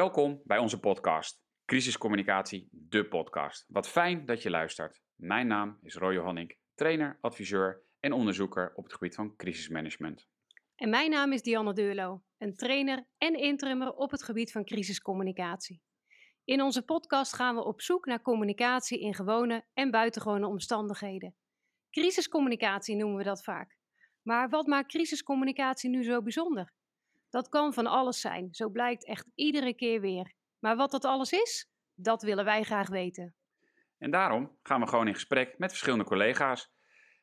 Welkom bij onze podcast, Crisiscommunicatie, de podcast. Wat fijn dat je luistert. Mijn naam is Roy Johannik, trainer, adviseur en onderzoeker op het gebied van crisismanagement. En mijn naam is Dianne Deurlo, een trainer en interimmer op het gebied van crisiscommunicatie. In onze podcast gaan we op zoek naar communicatie in gewone en buitengewone omstandigheden. Crisiscommunicatie noemen we dat vaak. Maar wat maakt crisiscommunicatie nu zo bijzonder? Dat kan van alles zijn, zo blijkt echt iedere keer weer. Maar wat dat alles is, dat willen wij graag weten. En daarom gaan we gewoon in gesprek met verschillende collega's.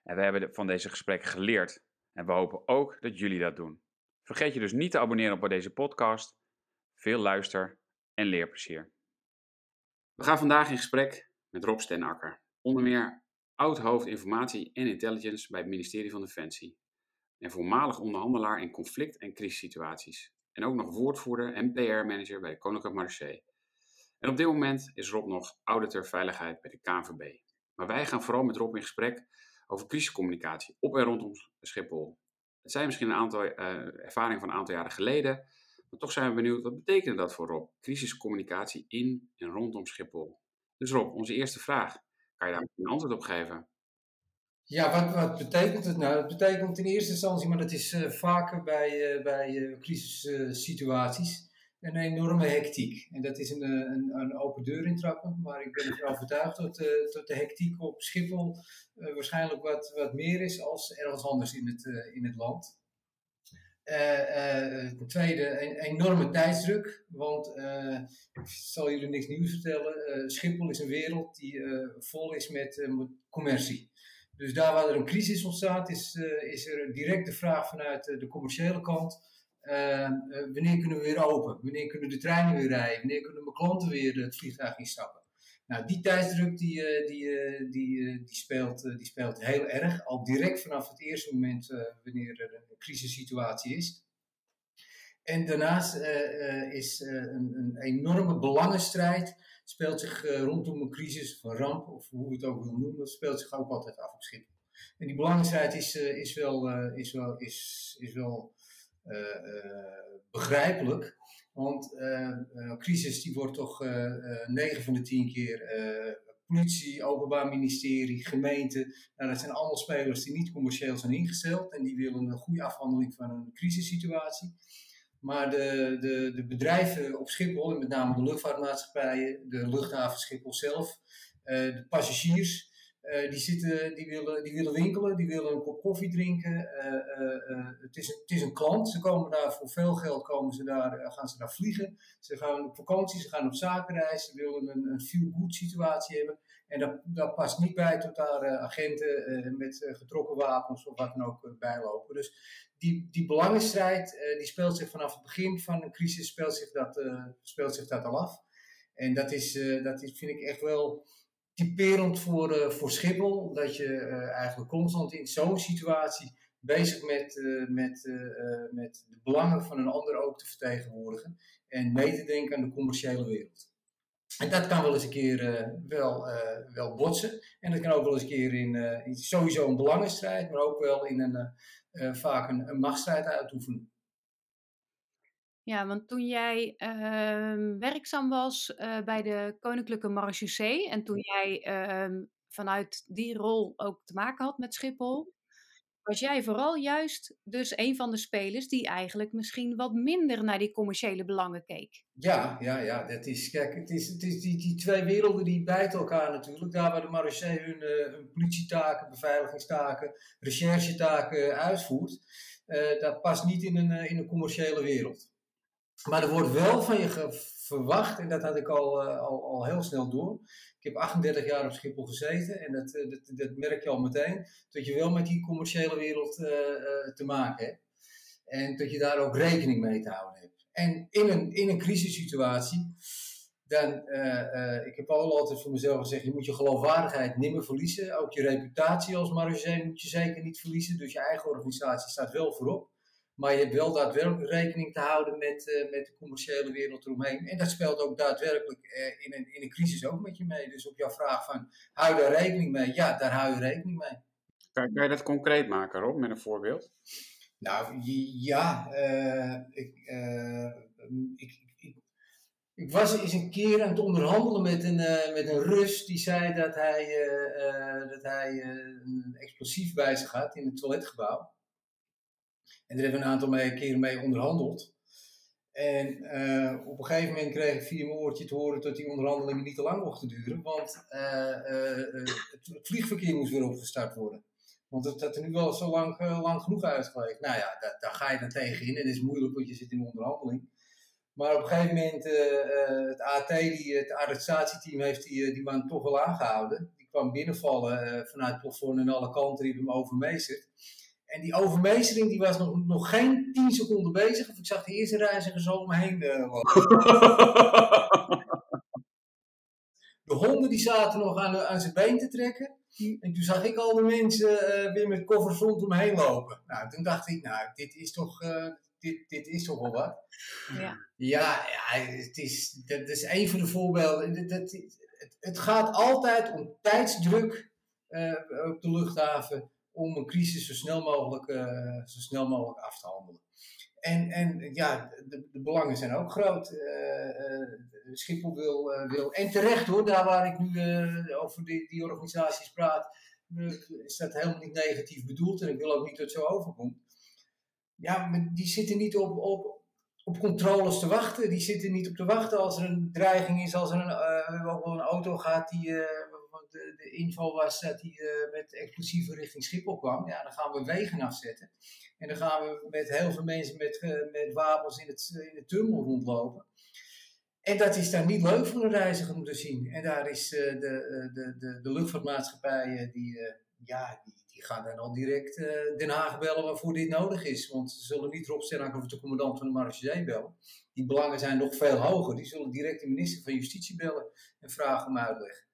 En we hebben van deze gesprekken geleerd. En we hopen ook dat jullie dat doen. Vergeet je dus niet te abonneren op deze podcast. Veel luister en leerplezier. We gaan vandaag in gesprek met Rob Stenakker, onder meer oud-hoofd informatie en intelligence bij het ministerie van Defensie en voormalig onderhandelaar in conflict- en crisissituaties. En ook nog woordvoerder en PR-manager bij de Koninklijke Marché. En op dit moment is Rob nog auditor veiligheid bij de KNVB. Maar wij gaan vooral met Rob in gesprek over crisiscommunicatie op en rondom Schiphol. Het zijn misschien een aantal uh, ervaringen van een aantal jaren geleden, maar toch zijn we benieuwd wat betekent dat voor Rob? Crisiscommunicatie in en rondom Schiphol. Dus Rob, onze eerste vraag. Kan je daar een antwoord op geven? Ja, wat, wat betekent het nou? Het betekent in eerste instantie, maar dat is uh, vaker bij, uh, bij uh, crisissituaties, een enorme hectiek. En dat is een, een, een open deur intrappen, maar ik ben ervan overtuigd dat, dat de hectiek op Schiphol waarschijnlijk wat, wat meer is als ergens anders in het, in het land. ten tweede, een enorme tijdsdruk, want ik zal jullie niks nieuws vertellen. Schiphol is een wereld die vol is met commercie. Dus daar waar er een crisis ontstaat, is, uh, is er direct de vraag vanuit uh, de commerciële kant: uh, wanneer kunnen we weer open? Wanneer kunnen de treinen weer rijden? Wanneer kunnen mijn klanten weer het vliegtuig instappen? Nou, die tijdsdruk die, die, die, die, speelt, die speelt heel erg, al direct vanaf het eerste moment wanneer er een crisissituatie is. En daarnaast is een, een enorme belangenstrijd speelt zich uh, rondom een crisis of een ramp, of hoe we het ook wil noemen, speelt zich ook altijd af op Schiphol. En die belangrijkheid is, uh, is wel, uh, is wel, is, is wel begrijpelijk. Want een crisis die wordt toch 9 van de 10 keer politie, openbaar ministerie, gemeente. Nou, dat zijn allemaal spelers die niet commercieel zijn ingesteld en die willen een goede afhandeling van een crisissituatie. Maar de, de, de bedrijven op Schiphol, met name de luchtvaartmaatschappijen, de luchthaven Schiphol zelf, uh, de passagiers, uh, die, zitten, die, willen, die willen winkelen, die willen een kop koffie drinken. Uh, het, is het is een klant. Ze komen daar voor veel geld komen ze daar, gaan ze daar vliegen. Ze gaan op vakantie, ze gaan op zakenreis. Ze willen een, een feel-good situatie hebben. En dat, dat past niet bij tot daar agenten met getrokken wapens of wat dan ook bijlopen. Dus die, die belangenstrijd die speelt zich vanaf het begin van een crisis speelt zich dat, speelt zich dat al af. En dat, is, dat is, vind ik echt wel typerend voor, voor Schiphol. Dat je eigenlijk constant in zo'n situatie bezig met, met, met de belangen van een ander ook te vertegenwoordigen. En mee te denken aan de commerciële wereld. En dat kan wel eens een keer wel, wel botsen. En dat kan ook wel eens een keer in, in sowieso een belangenstrijd, maar ook wel in een, vaak een, een machtsstrijd uitoefenen. Ja, want toen jij uh, werkzaam was uh, bij de Koninklijke Marechaussee en toen jij uh, vanuit die rol ook te maken had met Schiphol, was jij vooral juist dus een van de spelers die eigenlijk misschien wat minder naar die commerciële belangen keek. Ja, ja, ja. Dat is, kijk, het is, het is die, die twee werelden die bijten elkaar natuurlijk. Daar waar de marechaussee hun, hun politietaken, beveiligingstaken, recherchetaken uitvoert, dat past niet in een, in een commerciële wereld. Maar er wordt wel van je verwacht, en dat had ik al, uh, al, al heel snel door. Ik heb 38 jaar op Schiphol gezeten en dat, uh, dat, dat, merk je al meteen. Dat je wel met die commerciële wereld uh, te maken hebt. En dat je daar ook rekening mee te houden hebt. En in een, in een crisissituatie, dan, ik heb al altijd voor mezelf gezegd, je moet je geloofwaardigheid niet meer verliezen. Ook je reputatie als marechaussee moet je zeker niet verliezen. Dus je eigen organisatie staat wel voorop. Maar je hebt wel daadwerkelijk rekening te houden met, uh, met de commerciële wereld eromheen. En dat speelt ook daadwerkelijk uh, in, een, in een crisis ook met je mee. Dus op jouw vraag van, hou je daar rekening mee? Ja, daar hou je rekening mee. Kan, kan je dat concreet maken, Rob, met een voorbeeld? Nou, ja, uh, ik, ik, ik, Ik was eens een keer aan het onderhandelen met een, uh, met een Rus die zei dat hij, uh, dat hij een explosief bij zich had in het toiletgebouw. En daar hebben we een aantal keren mee onderhandeld. En op een gegeven moment kreeg ik via mijn oortje te horen dat die onderhandelingen niet te lang mochten duren, want het, het, vliegverkeer moest weer opgestart worden. Want het had er nu wel zo lang, lang genoeg uitgelegd. Nou ja, daar, daar, ga je dan tegen in en het is moeilijk, want je zit in onderhandeling. Maar op een gegeven moment, het AT, die, het arrestatieteam, heeft die, die man toch wel aangehouden. Die kwam binnenvallen vanuit het plafond en alle kanten, die hem overmeesterd. En die overmeestering die was nog, nog geen 10 seconden bezig. Of ik zag de eerste reiziger zo om me heen lopen. de honden die zaten nog aan, aan zijn been te trekken. En toen zag ik al de mensen uh, weer met koffers rondom me heen lopen. Nou, toen dacht ik, nou, dit is toch, uh, dit, dit is toch wel wat. Ja, ja, ja het is, dat is een van de voorbeelden. Dat, het, het gaat altijd om tijdsdruk uh, op de luchthaven om een crisis zo snel mogelijk, uh, zo snel mogelijk af te handelen. En, en ja, de, de belangen zijn ook groot. Uh, Schiphol wil, wil, en terecht hoor, daar waar ik nu over die, die organisaties praat, is dat helemaal niet negatief bedoeld en ik wil ook niet dat het zo overkomt ja, die zitten niet op, op, op controles te wachten. Die zitten niet op te wachten als er een dreiging is, als er een, uh, een auto gaat die, de, de inval was dat die uh, met explosieven richting Schiphol kwam. Ja, dan gaan we wegen afzetten. En dan gaan we met heel veel mensen met, met wapens in het, in tunnel rondlopen. En dat is dan niet leuk voor een reiziger om te zien. En daar is de, de, de, de luchtvaartmaatschappijen die, ja, die, die gaan dan al direct uh, Den Haag bellen waarvoor dit nodig is. Want ze zullen niet Rob Sternak of de commandant van de Marechaussee bellen. Die belangen zijn nog veel hoger. Die zullen direct de minister van Justitie bellen en vragen om uitleg.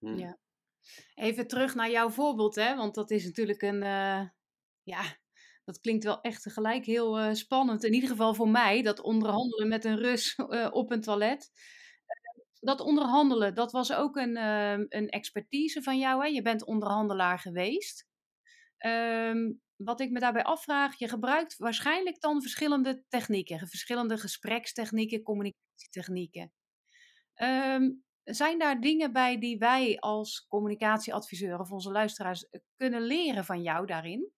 Hm. Ja. Even terug naar jouw voorbeeld, hè? want dat is natuurlijk een, uh, ja, dat klinkt wel echt tegelijk heel uh, spannend. In ieder geval voor mij, dat onderhandelen met een Rus op een toilet dat onderhandelen, dat was ook een, uh, een expertise van jou. Hè? Je bent onderhandelaar geweest. Um, wat ik me daarbij afvraag, je gebruikt waarschijnlijk dan verschillende technieken, verschillende gesprekstechnieken, communicatietechnieken. Um, zijn daar dingen bij die wij als communicatieadviseur of onze luisteraars eh, kunnen leren van jou daarin?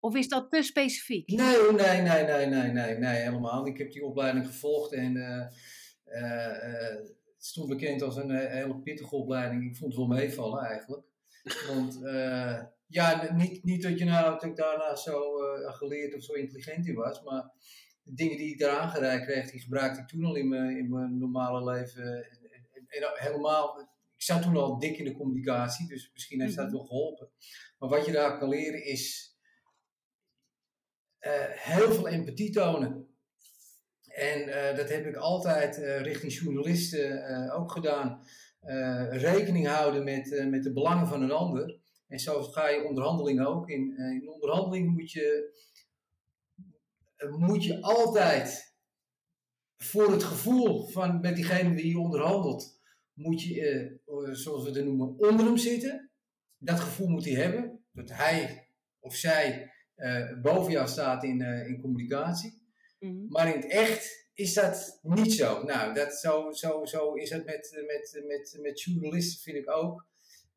Of is dat te specifiek? Nee, nee, nee, nee, nee, nee, nee helemaal. Ik heb die opleiding gevolgd en uh, uh, het stond bekend als een hele pittige opleiding. Ik vond het wel meevallen eigenlijk. Want ja, niet, niet dat je nou dat ik daarna zo geleerd of zo intelligent in was, maar de dingen die ik daar aangereikt kreeg, die gebruikte ik toen al in mijn, in mijn normale leven. En, helemaal, ik zat toen al dik in de communicatie, dus misschien heeft dat mhm. wel geholpen. Maar wat je daar kan leren is heel veel empathie tonen. En uh, dat heb ik altijd uh, richting journalisten ook gedaan. rekening houden met, met de belangen van een ander. En zo ga je onderhandelingen ook. In, in onderhandeling moet je, moet je altijd voor het gevoel van met diegene die je onderhandelt, moet je, zoals we het noemen, onder hem zitten. Dat gevoel moet hij hebben. Dat hij of zij boven jou staat in, in communicatie. Mhm. Maar in het echt is dat niet zo. Nou, dat, zo, zo, zo is het met, met, met, met journalisten, vind ik ook.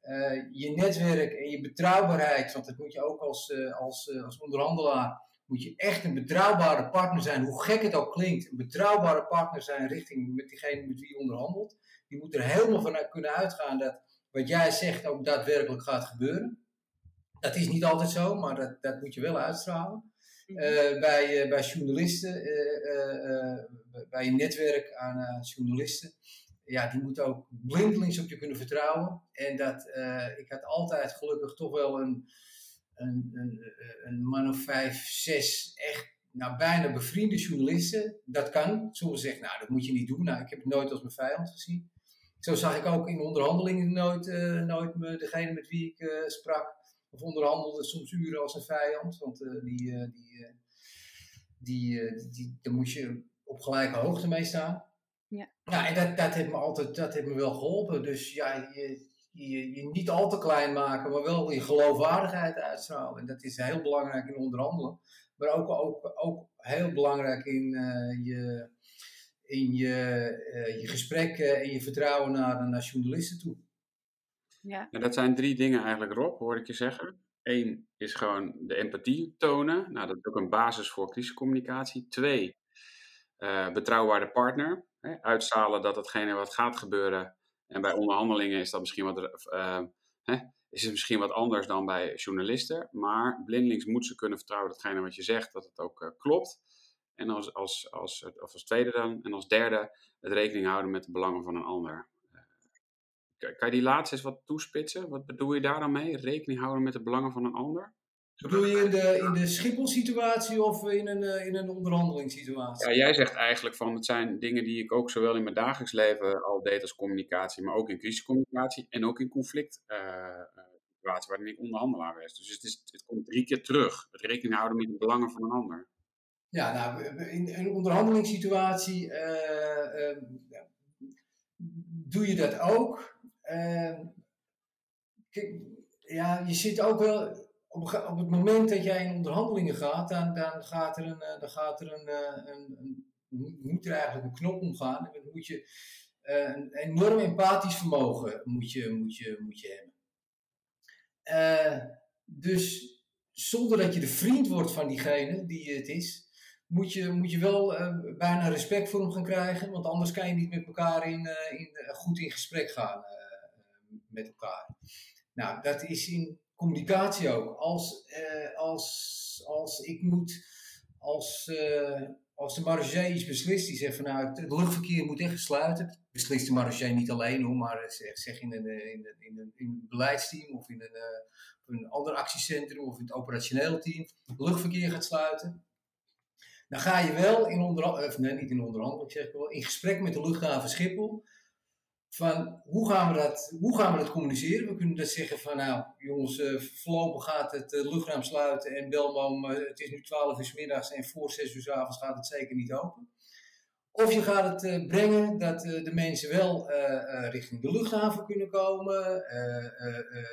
Uh, je netwerk en je betrouwbaarheid, want dat moet je ook als, uh, als, uh, als onderhandelaar, moet je echt een betrouwbare partner zijn, hoe gek het ook klinkt, een betrouwbare partner zijn richting met diegene met wie je onderhandelt. Die moet er helemaal van kunnen uitgaan dat wat jij zegt ook daadwerkelijk gaat gebeuren. Dat is niet altijd zo, maar dat, dat moet je wel uitstralen. Uh, bij, uh, bij journalisten, uh, bij een netwerk aan journalisten. Ja, die moeten ook blindelings op je kunnen vertrouwen. En dat, ik had altijd gelukkig toch wel een, een, een, een man of vijf, zes echt nou, bijna bevriende journalisten. Dat kan. Sommigen zeggen, nou, dat moet je niet doen. Nou, ik heb het nooit als mijn vijand gezien. Zo zag ik ook in onderhandelingen nooit, nooit me, degene met wie ik sprak of onderhandelde soms uren als een vijand. Want uh, die, die, die, die, daar moest je op gelijke hoogte mee staan. Ja. ja en dat, dat heeft me altijd dat heeft me wel geholpen. Dus ja, je, je, je niet al te klein maken, maar wel je geloofwaardigheid uitstralen. En dat is heel belangrijk in onderhandelen. Maar ook, ook, ook heel belangrijk in je in je, je gesprekken en je vertrouwen naar, naar journalisten toe. Ja. Nou, dat zijn drie dingen eigenlijk, Rob, hoor ik je zeggen. Eén is gewoon de empathie tonen. Nou, dat is ook een basis voor crisiscommunicatie. Twee, uh, betrouwbare partner. Hè, uitzalen dat hetgene wat gaat gebeuren. En bij onderhandelingen is dat misschien wat, uh, hè, is het misschien wat anders dan bij journalisten. Maar blindelings moet ze kunnen vertrouwen datgene wat je zegt, dat het ook uh, klopt. En als, als, als, of als tweede dan. En als derde, het rekening houden met de belangen van een ander. Kan je die laatste eens wat toespitsen? Wat bedoel je daar dan mee? Rekening houden met de belangen van een ander? Bedoel je in de, in de Schiphol-situatie of in een, eh, in een onderhandelingssituatie? Ja, jij zegt eigenlijk van het zijn dingen die ik ook zowel in mijn dagelijks leven al deed als communicatie, maar ook in crisiscommunicatie en ook in conflict uh, waarin ik onderhandelaar was. Dus het, is, het komt drie keer terug. Het rekening houden met de belangen van een ander. Ja, nou, in een onderhandelingssituatie uh, doe je dat ook. Ehm, kijk, ja, je zit ook wel. Op, op het moment dat jij in onderhandelingen gaat, dan, dan gaat er een, eh, dan gaat er een, eh, een, een, moet er eigenlijk een knop omgaan. Dan moet je eh, een enorm empathisch vermogen moet je, moet je, moet je hebben. dus zonder dat je de vriend wordt van diegene die het is, moet je, moet je wel bijna respect voor hem gaan krijgen, want anders kan je niet met elkaar in, in, goed in gesprek gaan met elkaar. Nou, dat is in communicatie ook. Als, als, als ik moet, als, als de marge iets beslist, die zegt van nou, het, luchtverkeer moet echt gesluiten. Beslist de marge niet alleen hoor, maar zeg, zeg in, een, in, een, in, een, in een beleidsteam of in een, een ander actiecentrum of in het operationeel team. Luchtverkeer gaat sluiten. Dan ga je wel in onderhandeling, nee niet in onderhandeling, zeg ik wel, in gesprek met de luchthaven Schiphol van hoe gaan, we dat, hoe gaan we dat communiceren? We kunnen dus zeggen van nou jongens, uh, voorlopig gaat het uh, luchtruim sluiten en Belmom, uh, het is nu 12 uur middags en voor 6 uur s avonds gaat het zeker niet open. Of je gaat het brengen dat de mensen wel richting de luchthaven kunnen komen.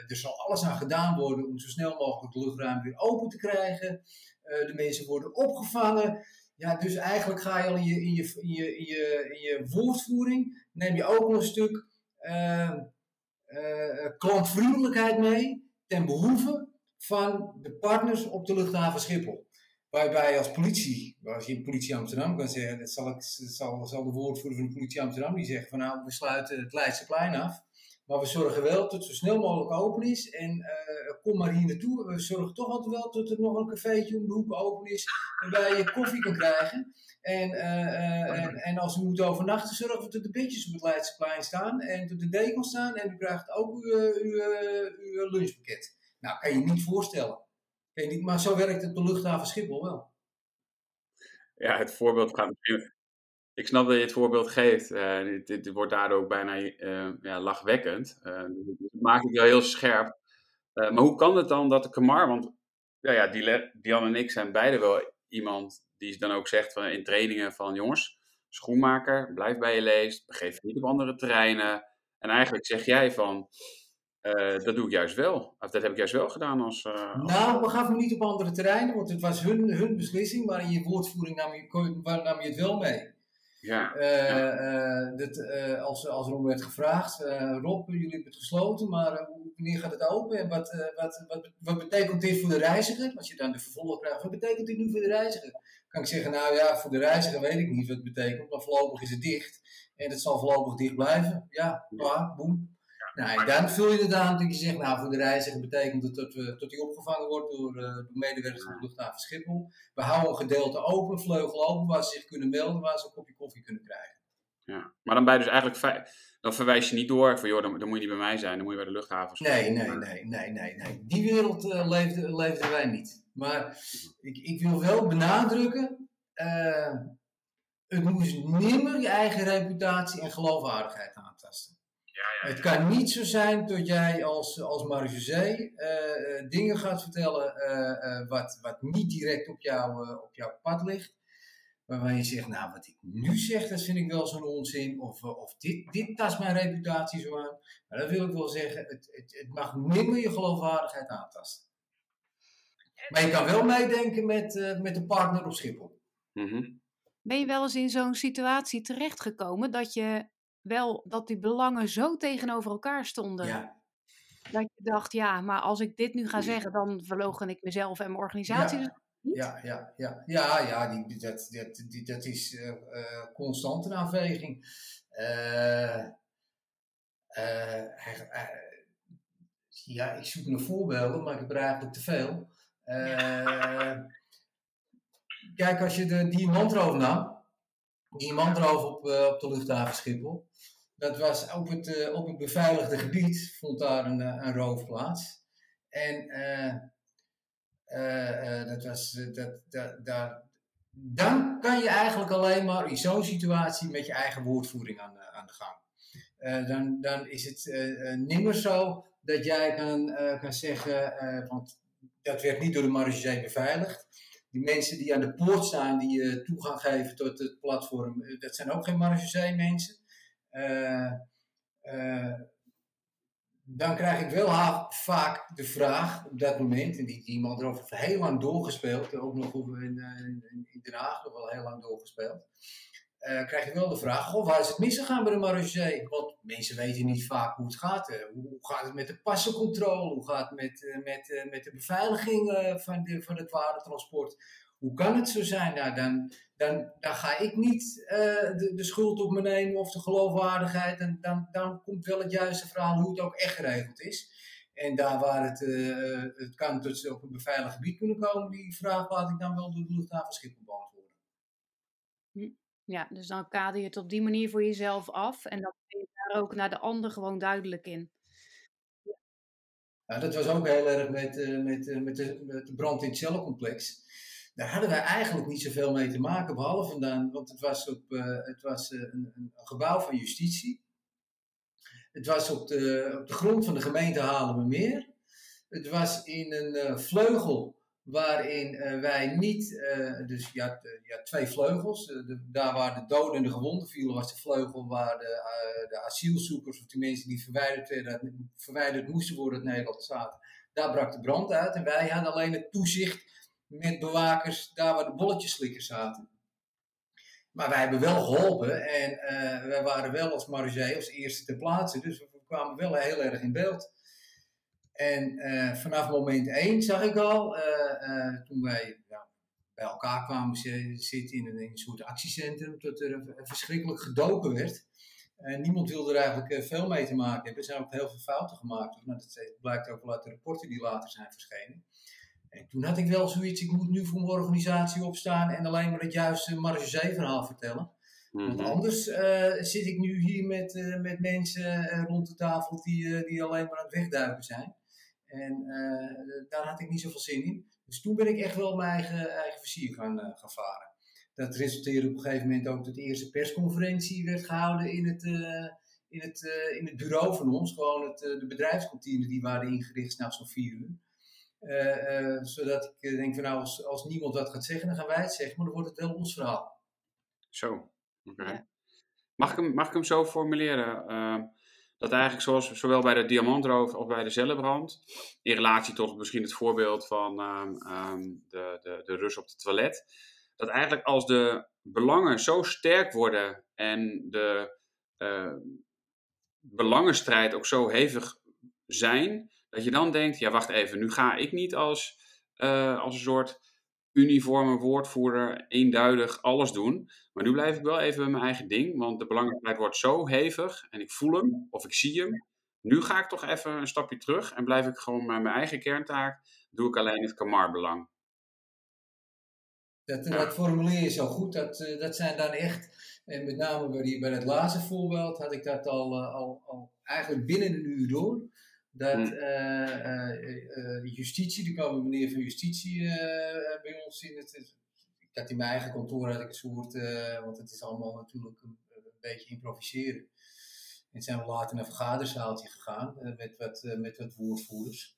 er zal alles aan gedaan worden om zo snel mogelijk het luchtruim weer open te krijgen. De mensen worden opgevangen. Ja, dus eigenlijk ga je al in je, in je, in je, in je, in je woordvoering, neem je ook een stuk uh, klantvriendelijkheid mee ten behoeve van de partners op de luchthaven Schiphol. Waarbij als politie, als je politie Amsterdam kan zeggen, dat zal, ik, zal, zal de woordvoerder van de politie Amsterdam die zeggen van nou, we sluiten het Leidseplein af. Maar we zorgen wel dat het zo snel mogelijk open is. En kom maar hier naartoe. We zorgen toch altijd wel dat er nog een cafeetje om de hoek open is. Waarbij je koffie kan krijgen. En, uh, en, en, als u moet overnachten, zorgen we dat de bedjes op het Leidseplein staan. En dat de dekens staan. En u krijgt ook uw, uw, uw lunchpakket. Nou, kan je niet voorstellen. Kan je niet, maar zo werkt het op luchthaven Schiphol wel. Ja, het voorbeeld gaat ik snap dat je het voorbeeld geeft. Uh, dit, wordt daardoor ook bijna ja, lachwekkend. Uh, het maakt het wel heel scherp. Maar hoe kan het dan dat de Kamar, want ja, ja, Dian en ik zijn beide wel iemand die dan ook zegt van, in trainingen van jongens, schoenmaker, blijf bij je leest, begeef je niet op andere terreinen. En eigenlijk zeg jij van, dat doe ik juist wel. Of dat heb ik juist wel gedaan als... als... Nou, we gaven niet op andere terreinen, want het was hun, hun beslissing, maar in je woordvoering nam je, nam je het wel mee. Ja, uh, dat, uh, als, als erom werd gevraagd, Rob, jullie hebben het gesloten, maar wanneer gaat het open en wat, wat, wat, wat betekent dit voor de reiziger? Als je dan de vervolg krijgt, wat betekent dit nu voor de reiziger? Kan ik zeggen, nou ja, voor de reiziger weet ik niet wat het betekent, maar voorlopig is het dicht en het zal voorlopig dicht blijven. Ja, klaar, boem. Nou, dan vul je het aan dat je zegt, nou voor de reiziger betekent het dat, we, dat hij opgevangen wordt door, uh, door medewerkers van de luchthaven Schiphol. We houden een gedeelte open, vleugel open, waar ze zich kunnen melden, waar ze een kopje koffie kunnen krijgen. Ja, maar dan ben je dus eigenlijk, dan verwijs je niet door van joh, dan, dan, moet je niet bij mij zijn, dan moet je bij de luchthaven Nee, nee, nee, nee, nee, nee. Die wereld uh, leefden, leefden wij niet. Maar ik, ik wil wel benadrukken, uh, het moest nimmer je eigen reputatie en geloofwaardigheid Het kan niet zo zijn dat jij als, als Marge uh, dingen gaat vertellen uh, wat, wat niet direct op, jou, op jouw pad ligt. Waarvan je zegt, nou wat ik nu zeg, dat vind ik wel zo'n onzin. Of, of dit, dit tast mijn reputatie zo aan. Maar dat wil ik wel zeggen, het, het, het mag nimmer je geloofwaardigheid aantasten. Maar je kan wel meedenken met, met de partner op Schiphol. Mm Ben je wel eens in zo'n situatie terechtgekomen dat je wel dat die belangen zo tegenover elkaar stonden? Ja, Dat je dacht, ja, maar als ik dit nu ga zeggen, dan verloochen ik mezelf en mijn organisatie. Ja. Dus ja, ja, ja, ja, ja die, dat, dat, die, dat is eh, constant een afweging. Eh, ja, ik zoek naar voorbeelden, maar ik heb er eigenlijk te veel. Kijk, als je de diamantroof nam, diamantroof op, eh, op de luchthaven Schiphol, dat was op het, eh, op het beveiligde gebied, vond daar een, eh, een roof plaats. En dat was, dat, daar, dan kan je eigenlijk alleen maar in zo'n situatie met je eigen woordvoering aan, aan de gang. Dan, dan is het eh, nimmer zo dat jij kan, kan zeggen, want dat werd niet door de marechaussee beveiligd. Die mensen die aan de poort staan, die eh, toegang geven tot het platform, eh, dat zijn ook geen marechaussee mensen. Eh, dan krijg ik wel vaak de vraag op dat moment, en die, man erover heel lang doorgespeeld, ook nog in, in, in Den Haag nog wel heel lang doorgespeeld, eh, krijg je wel de vraag, goh, waar is het misgegaan bij de marechaussee? Want mensen weten niet vaak hoe het gaat. Hoe, gaat het met de passencontrole? Hoe gaat het met, eh, met, eh, met de beveiliging van, de, van het waardetransport? Hoe kan het zo zijn? Nou, dan, dan, dan ga ik niet de, de schuld op me nemen of de geloofwaardigheid. En dan, dan komt wel het juiste verhaal hoe het ook echt geregeld is. En daar waar het, het kan dat op een beveiligd gebied kunnen komen, die vraag laat ik dan wel door de luchthaven Schiphol beantwoorden. Ja, dus dan kader je het op die manier voor jezelf af en dan ben je daar ook naar de ander gewoon duidelijk in. Nou, dat was ook heel erg met, eh, met, eh, met, de, met de brand in het cellencomplex. Daar hadden wij eigenlijk niet zoveel mee te maken, behalve dan, want het was, op, eh, het was een, een gebouw van justitie. Het was op de, op de grond van de gemeente Haarlemmermeer. Het was in een vleugel waarin eh, wij niet, eh, dus je had, twee vleugels. Eh, daar waar de doden en de gewonden vielen was de vleugel waar de, de asielzoekers of de mensen die verwijderd, werden, verwijderd moesten worden uit Nederland zaten. Daar brak de brand uit en wij hadden alleen het toezicht met bewakers daar waar de bolletjeslikkers zaten. Maar wij hebben wel geholpen en wij waren wel als marge als eerste ter plaatse. Dus we kwamen wel heel erg in beeld. En eh, vanaf moment één zag ik al, eh, eh, toen wij ja, bij elkaar kwamen zi- zitten in een, soort actiecentrum, dat er verschrikkelijk gedoken werd. En niemand wilde er eigenlijk veel mee te maken hebben. Er zijn ook heel veel fouten gemaakt. Maar dat blijkt ook wel uit de rapporten die later zijn verschenen. En toen had ik wel zoiets, ik moet nu voor mijn organisatie opstaan en alleen maar het juiste marge verhaal vertellen. Want Mhm. anders zit ik nu hier met, met mensen rond de tafel die, die alleen maar aan het wegduiken zijn. En eh, daar had ik niet zoveel zin in. Dus toen ben ik echt wel mijn eigen, eigen versier gaan, eh, gaan varen. Dat resulteerde op een gegeven moment ook dat de eerste persconferentie werd gehouden in het, eh, in het, eh, in het bureau van ons. Gewoon het, de bedrijfskantine die waren ingericht s'nachts om vier uur. Eh, eh, zodat ik denk van nou, als, als niemand wat gaat zeggen, dan gaan wij het zeggen. Maar dan wordt het wel ons verhaal. Zo, oké. Ja. Mag, ik hem, mag ik hem zo formuleren? Ehm, dat eigenlijk zoals zowel bij de diamantroof als bij de cellenbrand, in relatie tot misschien het voorbeeld van ehm, ehm, de, de, de rust op het toilet, dat eigenlijk als de belangen zo sterk worden en de eh, belangenstrijd ook zo hevig zijn, dat je dan denkt, ja wacht even, nu ga ik niet als, eh, als een soort uniforme woordvoerder eenduidig alles doen. Maar nu blijf ik wel even bij mijn eigen ding, want de belangenstrijd wordt zo hevig en ik voel hem of ik zie hem. Nu ga ik toch even een stapje terug en blijf ik gewoon bij mijn eigen kerntaak. Doe ik alleen het kamarbelang. Dat, Ja. dat formuleer je zo goed. Dat, eh, dat zijn dan echt, en met name bij, die, bij het laatste voorbeeld had ik dat al, eh, al, al eigenlijk binnen een uur door. Dat Hmm. eh, eh, eh, justitie, er kwam een meneer van justitie bij ons in het. Ik had in mijn eigen kantoor had ik een soort, want het is allemaal natuurlijk een, een beetje improviseren. En zijn we later naar een vergaderzaaltje gegaan met, wat, met wat woordvoerders.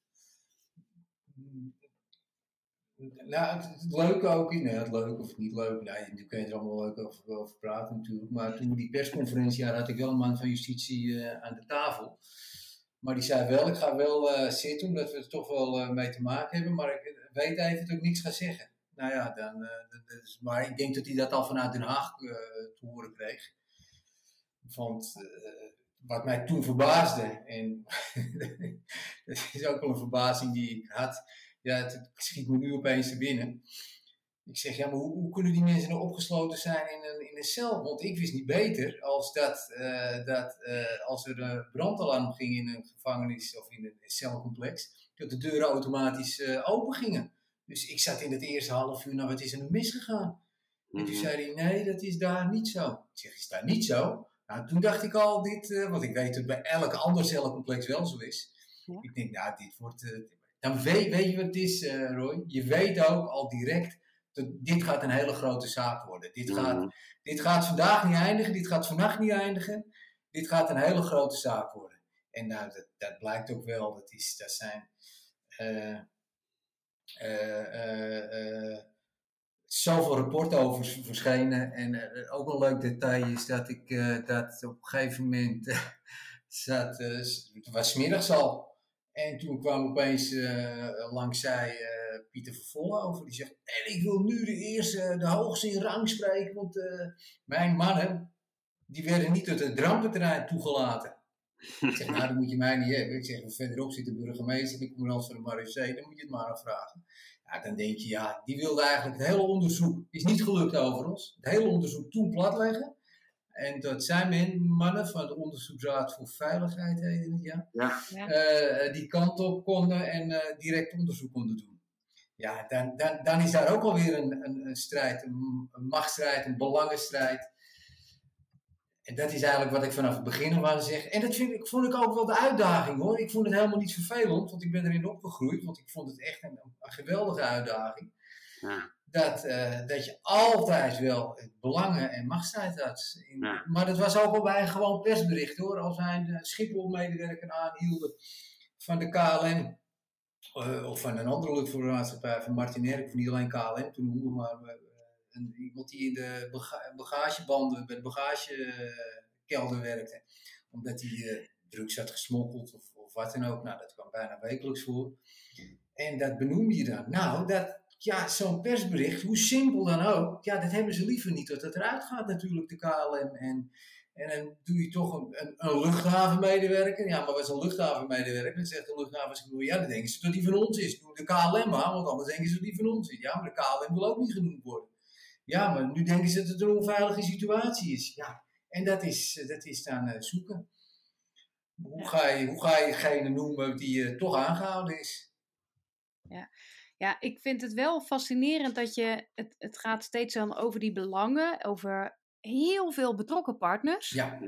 Nou, het, het leuke ook, nee, het leuke of niet leuk, nee, nu kun je er allemaal leuk over, over praten natuurlijk. Maar toen we die persconferentie hadden, had ik wel een man van justitie aan de tafel. Maar die zei wel, ik ga wel eh, zitten, omdat we er toch wel eh, mee te maken hebben, maar ik weet even dat ik niks ga zeggen. nou ja, dan, is, maar ik denk dat hij dat al vanuit Den Haag te horen kreeg. Want wat mij toen verbaasde, en dat is ook wel een verbazing die ik had, ja, het, schiet me nu opeens te binnen. Ik zeg, ja, maar hoe, hoe, kunnen die mensen nou opgesloten zijn in een, in een cel? Want ik wist niet beter als dat, uh, dat uh, als er een brandalarm ging in een gevangenis of in een celcomplex, dat de deuren automatisch uh, open gingen. Dus ik zat in het eerste half uur, nou wat is er nu misgegaan? En toen mhm. zei hij, nee, dat is daar niet zo. Ik zeg, is daar niet zo? Nou, toen dacht ik al, dit, want ik weet dat bij elk ander celcomplex wel zo is. Ja. Ik denk, nou, dit wordt, dan weet, weet je wat het is, Roy? Je weet ook al direct dit gaat een hele grote zaak worden. Dit gaat, mhm. dit gaat vandaag niet eindigen, dit gaat vannacht niet eindigen. Dit gaat een hele grote zaak worden. En nou, dat, dat blijkt ook wel. Dat, is, dat zijn uh, uh, zoveel rapporten over verschenen. En ook een leuk detail is dat ik dat op een gegeven moment zat, het was middags al. En toen kwam opeens langs zij Pieter Vervolle over. Die zegt, en ik wil nu de eerste, de hoogste in rang spreken, want uh, mijn mannen, die werden niet tot het drampenterrein toegelaten. ik zeg, nou, dat moet je mij niet hebben. Ik zeg, verderop zit de burgemeester en de commandant van de Marseille, dan moet je het maar afvragen. Ja, dan denk je, ja, die wilde eigenlijk het hele onderzoek, is niet gelukt over ons, het hele onderzoek toen platleggen. En dat zijn men, mannen van de Onderzoeksraad voor Veiligheid, heet het, ja. ja. Uh, die kant op konden en uh, direct onderzoek konden doen ja, dan, dan, dan is daar ook alweer een, een, een strijd, een, een machtsstrijd, een belangenstrijd. En dat is eigenlijk wat ik vanaf het begin al zeg. En dat vind ik, vond ik ook wel de uitdaging hoor. Ik vond het helemaal niet vervelend, want ik ben erin opgegroeid. Want ik vond het echt een, een geweldige uitdaging. Ja. Dat, uh, dat je altijd wel belangen en machtsstrijd had. In, Maar dat was ook al bij een gewoon persbericht hoor. Als wij een Schiphol-medewerker aanhielden van de KLM uh, of van een andere luchtvaartmaatschappij, van Martin Erk, niet alleen KLM, toen noemen maar een, iemand die in de baga bagagebanden, bij de bagagekelder werkte. Omdat hij uh, drugs had gesmokkeld of, of, wat dan ook. Nou, dat kwam bijna wekelijks voor. En dat benoemde je dan. Nou, dat, ja, zo'n persbericht, hoe simpel dan ook, ja, dat hebben ze liever niet dat het eruit gaat natuurlijk, de KLM en en dan doe je toch een, een, een luchthavenmedewerker. Ja, maar wat is een luchthavenmedewerker? Dan zegt de luchthaven, ja, dan denken ze dat die van ons is. Doe de KLM maar, want anders denken ze dat die van ons is. Ja, maar de KLM wil ook niet genoemd worden. Ja, maar nu denken ze dat het een onveilige situatie is. Ja, en dat is, dat is dan uh, zoeken. Hoe ga, je, hoe ga je degene noemen die uh, toch aangehouden is? Ja. ja, ik vind het wel fascinerend dat je, het, het gaat steeds dan over die belangen, over heel veel betrokken partners. Ja.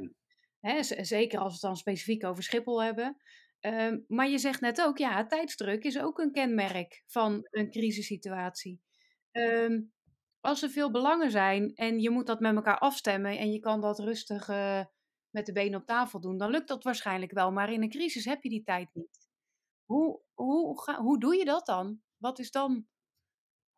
Hè, zeker als we het dan specifiek over Schiphol hebben. Ehm, maar je zegt net ook, ja, tijdsdruk is ook een kenmerk van een crisissituatie. Um, als er veel belangen zijn en je moet dat met elkaar afstemmen en je kan dat rustig uh, met de benen op tafel doen, dan lukt dat waarschijnlijk wel. Maar in een crisis heb je die tijd niet. Hoe, hoe, ga, hoe doe je dat dan? Wat is dan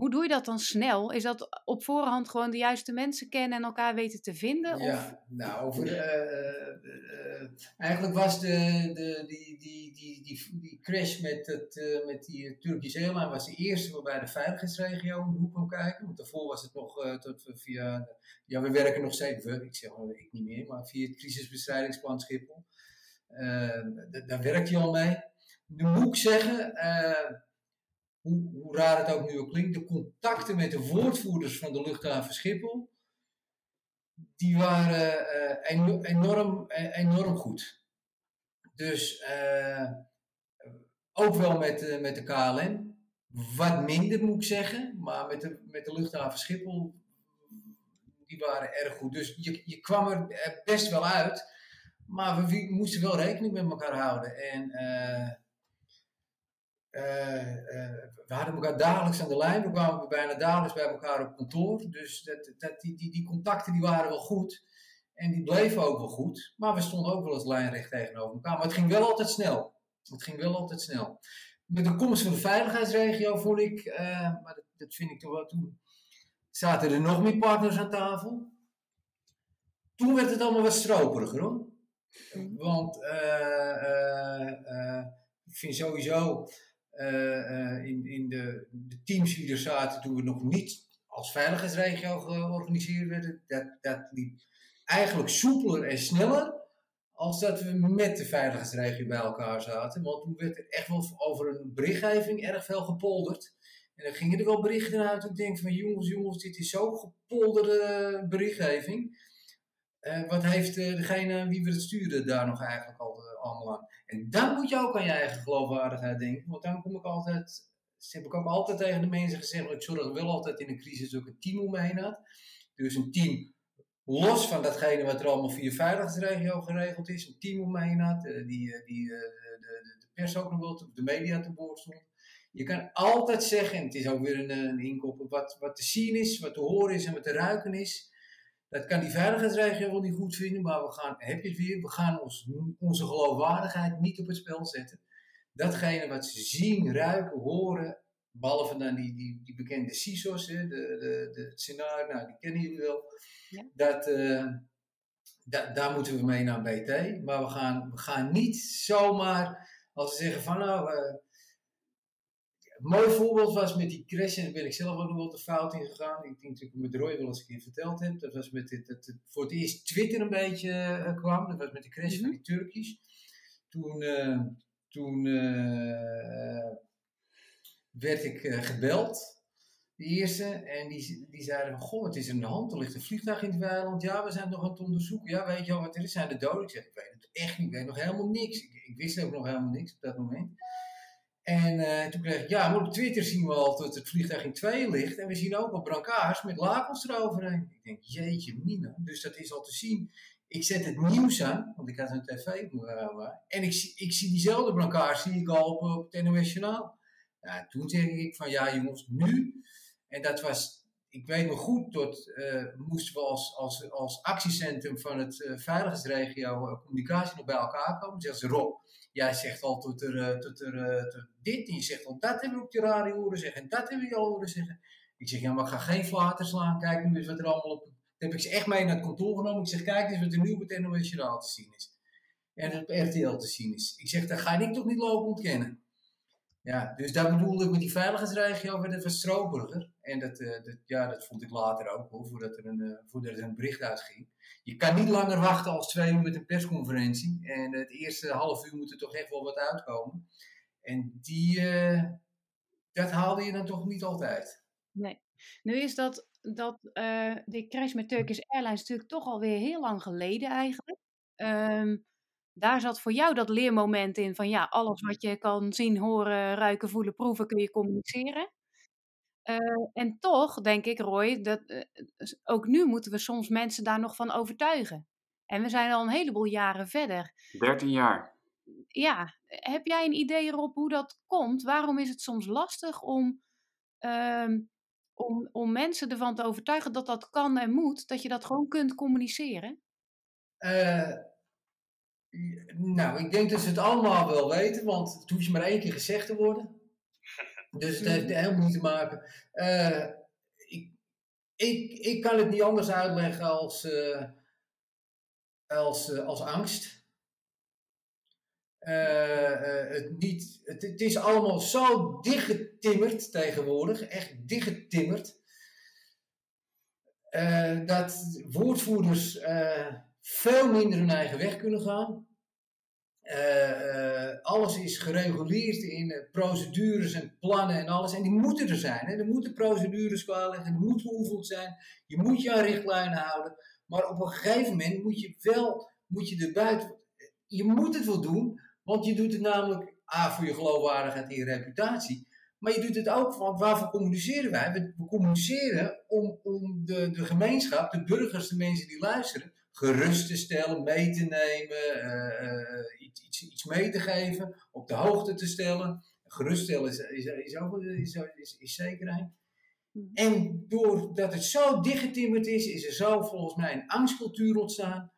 hoe doe je dat dan snel? Is dat op voorhand gewoon de juiste mensen kennen en elkaar weten te vinden? Ja, of? nou, over, uh, uh, eigenlijk was de, de, die, die, die, die, die crash met, het, met die Turkish Airlines was de eerste waarbij de veiligheidsregio om de hoek kwam kijken. Want daarvoor was het nog tot, via, ja, we werken nog steeds, ik zeg wel, ik niet meer, maar via het crisisbestrijdingsplan Schiphol. daar werkt je al mee. Nu moet ik zeggen hoe, raar het ook nu ook klinkt, de contacten met de woordvoerders van de luchthaven Schiphol, die waren uh, enorm, uh, enorm goed. Dus uh, ook wel met, met de KLM. Wat minder moet ik zeggen, maar met de, met de luchthaven Schiphol, die waren erg goed. Dus je, je kwam er best wel uit, maar we, moesten wel rekening met elkaar houden. En we hadden elkaar dagelijks aan de lijn. We kwamen bijna dagelijks bij elkaar op kantoor. Dus dat, dat, die, die, die contacten die waren wel goed. En die bleven ook wel goed. Maar we stonden ook wel eens lijnrecht tegenover elkaar. Maar het ging wel altijd snel. Het ging wel altijd snel. Met de komst van de veiligheidsregio vond ik, uh, maar dat, dat, vind ik toch wel toen, zaten er nog meer partners aan tafel. Toen werd het allemaal wat stroperiger hoor. Want ik vind sowieso in, in de, de, teams die er zaten toen we nog niet als veiligheidsregio georganiseerd werden, dat, dat liep eigenlijk soepeler en sneller als dat we met de veiligheidsregio bij elkaar zaten. Want toen werd er echt wel over een berichtgeving erg veel gepolderd. En dan gingen er wel berichten uit. Ik denk van jongens, jongens, dit is zo'n gepolderde berichtgeving. Uh, wat heeft degene wie we het sturen daar nog eigenlijk al, allemaal aan? En dan moet je ook aan je eigen geloofwaardigheid denken. Want dan kom ik altijd, heb ik ook altijd tegen de mensen gezegd, ik zorg wel altijd in een crisis ook een team omheen had. Dus een team los van datgene wat er allemaal via veiligheidsregio geregeld is, een team omheen had, die, die de, de, de, pers ook nog wel, de media te boord stond. Je kan altijd zeggen, en het is ook weer een, een inkop, wat, wat te zien is, wat te horen is en wat te ruiken is. Dat kan die veiligheidsregio wel niet goed vinden, maar we gaan, heb je het weer, we gaan ons, onze geloofwaardigheid niet op het spel zetten. Datgene wat ze zien, ruiken, horen, behalve dan die, die, die bekende CISO's, hè, de, de, de scenario, nou, die kennen jullie wel. Ja. Dat, uh, daar moeten we mee naar BT. Maar we gaan, we gaan niet zomaar, als ze zeggen van nou, uh, een mooi voorbeeld was met die crash, en daar ben ik zelf ook nog wel de fout in gegaan. Ik denk dat ik met Roy wel eens een keer verteld heb. Dat was met dit, dat het voor het eerst Twitter een beetje uh, kwam. Dat was met de crash van mhm. die Turkish. Toen, uh, toen uh, werd ik gebeld, de eerste, en die, die zeiden: Goh, het is in de hand, er ligt een vliegtuig in het weiland. Ja, we zijn nog aan het onderzoeken. Ja, weet je al wat er is? Zijn de doden? Ik zeg: Ik weet het echt niet, ik weet nog helemaal niks. Ik, ik wist ook nog helemaal niks op dat moment. En uh, toen kreeg ik, ja, maar op Twitter zien we al dat het vliegtuig in tweeën ligt. En we zien ook al brancards met lakens eroverheen. Ik denk, jeetje mina, dus dat is al te zien. Ik zet het nieuws aan, want ik had een tv uh, En ik, ik zie diezelfde brancards, zie ik al op, op het NOS. Ja, toen zeg ik van, ja jongens, nu. En dat was, ik weet nog goed, tot uh, moesten we als, als, als actiecentrum van het veiligheidsregio communicatie nog bij elkaar komen. Ze, Rob, jij zegt al tot er, eh, tot er, eh, tot dit en je zegt al dat hebben we op de radio horen zeggen en dat hebben we al horen zeggen. Ik zeg, ja, maar ik ga geen flater slaan. Kijk nu eens wat er allemaal op... Heb ik ze echt mee naar het kantoor genomen. Ik zeg, kijk eens wat er nu op het NOS te zien is. En op RTL te zien is. Ik zeg, dat ga ik toch niet lopen ontkennen. Ja, dus daar bedoelde ik met die veiligheidsregio, werd het was stroopburger. En dat, uh, dat, ja, dat vond ik later ook, hoor, voordat, er een, uh, voordat er een bericht uitging. Je kan niet langer wachten als twee uur met een persconferentie. En het eerste half uur moet er toch echt wel wat uitkomen. En die, uh, dat haalde je dan toch niet altijd. Nee. Nu is dat, dat die crash met Turkish Airlines natuurlijk toch alweer heel lang geleden eigenlijk. Um, daar zat voor jou dat leermoment in van ja, alles wat je kan zien, horen, ruiken, voelen, proeven kun je communiceren. Uh, en toch denk ik, Roy, dat uh, ook nu moeten we soms mensen daar nog van overtuigen. En we zijn al een heleboel jaren verder. 13 jaar. Ja, heb jij een idee erop hoe dat komt? Waarom is het soms lastig om, uh, om, om mensen ervan te overtuigen dat dat kan en moet, dat je dat gewoon kunt communiceren? Uh, nou, ik denk dat ze het allemaal wel weten, want het hoeft je maar één keer gezegd te worden. Dus het heeft helemaal niet te maken. Uh, ik, ik, ik kan het niet anders uitleggen als, uh, als, uh, als angst. het, niet, het, het, is allemaal zo dichtgetimmerd tegenwoordig, echt dichtgetimmerd, dat woordvoerders veel minder hun eigen weg kunnen gaan. Uh, uh, alles is gereguleerd in uh, procedures en plannen en alles. En die moeten er zijn. Hè? Er moeten procedures klaar liggen, er moet geoefend zijn. Je moet je aan richtlijnen houden. Maar op een gegeven moment moet je wel, moet je er buiten. Je moet het wel doen, want je doet het namelijk A voor je geloofwaardigheid en je reputatie. Maar je doet het ook, want waarvoor communiceren wij? We communiceren om, om de, de gemeenschap, de burgers, de mensen die luisteren, gerust te stellen, mee te nemen, uh, iets, iets, iets mee te geven, op de hoogte te stellen. Geruststellen is, is, is ook is, is, is zekerheid. En doordat het zo dichtgetimmerd is, is er zo volgens mij een angstcultuur ontstaan.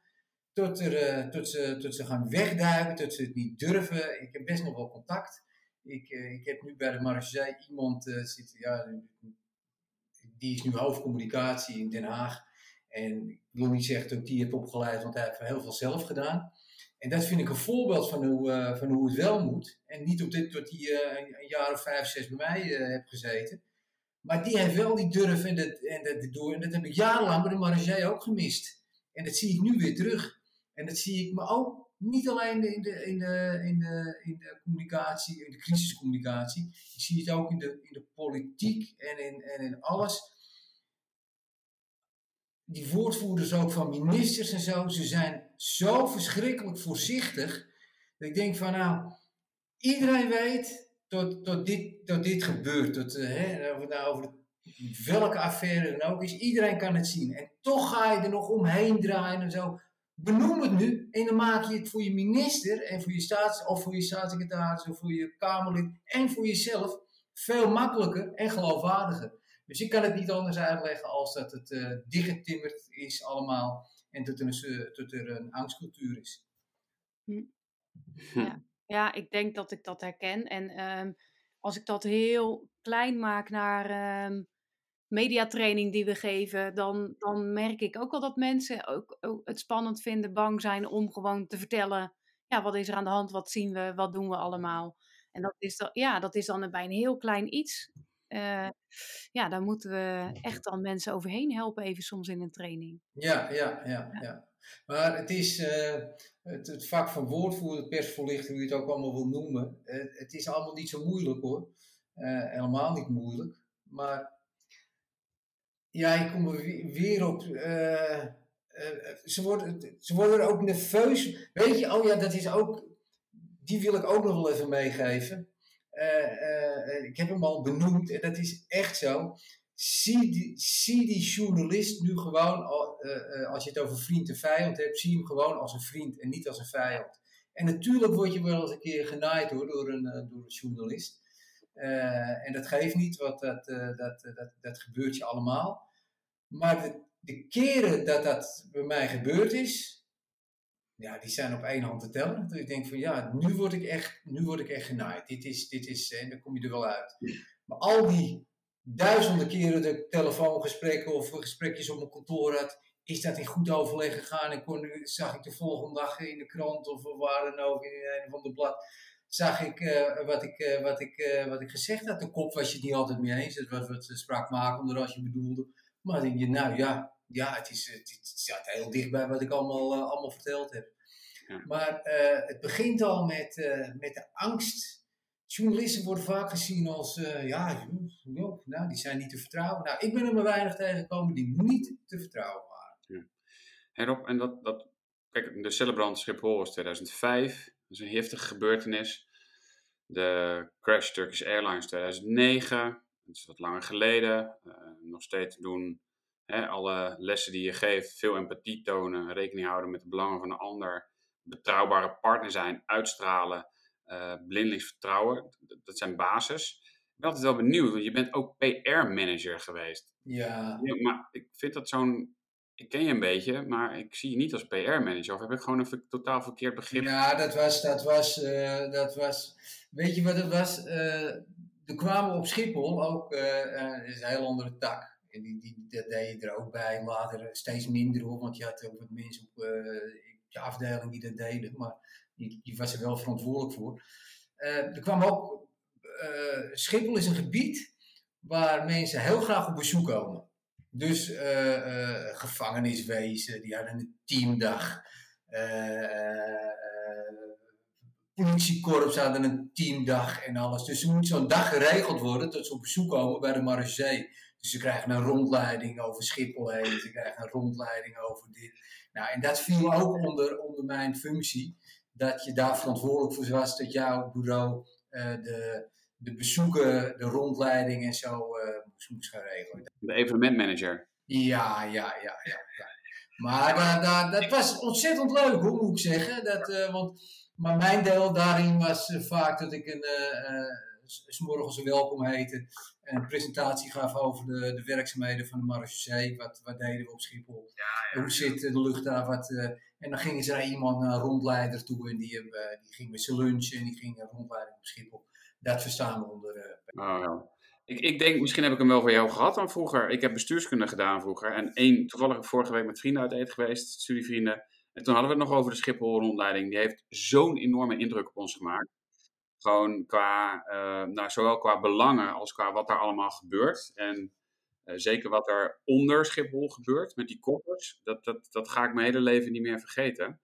Tot, er, uh, tot, ze, tot ze gaan wegduiken, tot ze het niet durven. Ik heb best nog wel contact. Ik, ik heb nu bij de Marseille iemand zitten, ja, die is nu hoofdcommunicatie in Den Haag. En ik wil niet zeggen dat ik die heb opgeleid, want hij heeft heel veel zelf gedaan. En dat vind ik een voorbeeld van hoe, van hoe het wel moet. En niet op dit, tot die een jaar of vijf, zes bij mij heb gezeten. Maar die heeft wel die durf en dat, en dat door. En dat heb ik jarenlang bij de Maragé ook gemist. En dat zie ik nu weer terug. En dat zie ik me ook niet alleen in de, in de, in de, in de communicatie, in de crisiscommunicatie. Ik zie het ook in de, in de politiek en in, en in alles. Die woordvoerders ook van ministers en zo, ze zijn zo verschrikkelijk voorzichtig. Dat ik denk van nou, iedereen weet tot, tot, dit, tot dit gebeurt. Tot, uh, hè, of nou over welke affaire dan ook is. Iedereen kan het zien. En toch ga je er nog omheen draaien en zo. Benoem het nu en dan maak je het voor je minister en voor je staats, of voor je staatssecretaris of voor je Kamerlid en voor jezelf veel makkelijker en geloofwaardiger. Dus ik kan het niet anders uitleggen als dat het uh, dichtgetimmerd is allemaal en dat er een, dat er een angstcultuur is. Hm. Ja. ja, ik denk dat ik dat herken. En um, als ik dat heel klein maak naar um, mediatraining die we geven, dan, dan merk ik ook wel dat mensen ook, ook, het spannend vinden, bang zijn om gewoon te vertellen, ja, wat is er aan de hand, wat zien we, wat doen we allemaal. En dat is, dan, ja, dat is dan bij een heel klein iets. Uh, ja, daar moeten we echt dan mensen overheen helpen, even soms in een training. Ja, ja, ja. ja. Maar het is uh, het, het, vak van woordvoerder, persvoorlichter, hoe je het ook allemaal wil noemen. Uh, het is allemaal niet zo moeilijk hoor. helemaal niet moeilijk. Maar ja, ik kom er weer op. Ze, worden, ze worden ook nerveus. Weet je, oh ja, dat is ook. Die wil ik ook nog wel even meegeven. Uh, ik heb hem al benoemd en dat is echt zo. Zie die, zie die journalist nu gewoon, als je het over vriend en vijand hebt, zie hem gewoon als een vriend en niet als een vijand. En natuurlijk word je wel eens een keer genaaid hoor, door, een, door een journalist. en dat geeft niet, want dat, dat, dat, dat gebeurt je allemaal. Maar de, de keren dat dat bij mij gebeurd is, ja, die zijn op één hand te tellen. Dat ik denk van ja, nu word ik echt, nu word ik echt genaaid. Dit is, dit is, en dan kom je er wel uit. Maar al die duizenden keren de telefoongesprekken of gesprekjes op mijn kantoor had, is dat in goed overleg gegaan. En kon, zag ik de volgende dag in de krant of waar dan ook, in een of ander blad, zag ik, uh, wat, ik, uh, wat, ik, uh, wat ik gezegd had. De kop was je het niet altijd mee eens. Het was wat spraakmakender als je bedoelde. Maar dan denk je, nou ja, ja het, is, het, staat heel dichtbij wat ik allemaal, uh, allemaal verteld heb. Ja. Maar uh, het begint al met, uh, met de angst. Journalisten worden vaak gezien als, ja, nou, die zijn niet te vertrouwen. Nou, ik ben er maar weinig tegengekomen die niet te vertrouwen waren. Ja. En Rob, en dat, dat, kijk, de Cellebrand Schiphol was 2005. Dat is een heftige gebeurtenis. De crash Turkish Airlines 2009 het is wat langer geleden. Uh, nog steeds doen hè, alle lessen die je geeft, veel empathie tonen, rekening houden met de belangen van een ander, betrouwbare partner zijn, uitstralen, uh, blindelings vertrouwen. Dat zijn basis. Ik ben altijd wel benieuwd, want je bent ook PR-manager geweest. Ja. ja. Maar ik vind dat zo'n. Ik ken je een beetje, maar ik zie je niet als PR-manager. Of heb ik gewoon een totaal verkeerd begrip? Ja, dat was. Dat was, uh, dat was weet je wat het was? er kwamen op Schiphol ook, uh, is een heel andere tak. Die, die, dat deed je er ook bij. Later steeds minder hoor, want je had ook wat mensen op uh, je afdeling die dat deden. Maar die, was er wel verantwoordelijk voor. Uh, er kwam ook, Schiphol is een gebied waar mensen heel graag op bezoek komen. Dus gevangeniswezen, die hadden een teamdag politiekorps hadden een teamdag en alles. Dus er moet zo'n dag geregeld worden dat ze op bezoek komen bij de Marseille. Dus ze krijgen een rondleiding over Schiphol heen, ze krijgen een rondleiding over dit. Nou, en dat viel ook onder, onder mijn functie, dat je daar verantwoordelijk voor was dat jouw bureau uh, de, de bezoeken, de rondleiding en zo uh, moest, moest gaan regelen. De evenementmanager. Ja, ja, ja, ja. ja. Maar dat was ontzettend leuk hoor, moet ik zeggen. Dat, want maar mijn deel daarin was vaak dat ik een, uh, uh, s morgens een welkom heette en een presentatie gaf over de, de werkzaamheden van de Marechaussee. Wat, wat deden we op Schiphol? Ja, ja, Hoe zit de lucht daar? Wat, en dan gingen ze naar iemand, naar een rondleider toe en die, die ging met zijn lunchen en die ging een rondleiding op Schiphol. Dat verstaan we onder. Oh, ja. Ik, ik denk, misschien heb ik hem wel voor jou gehad dan vroeger. Ik heb bestuurskunde gedaan vroeger. En één, toevallig vorige week met vrienden uit eten geweest, studievrienden. En toen hadden we het nog over de Schiphol-rondleiding. Die heeft zo'n enorme indruk op ons gemaakt. Gewoon qua, uh, nou, zowel qua belangen als qua wat daar allemaal gebeurt. En uh, zeker wat er onder Schiphol gebeurt met die koppers. Dat, dat, dat ga ik mijn hele leven niet meer vergeten.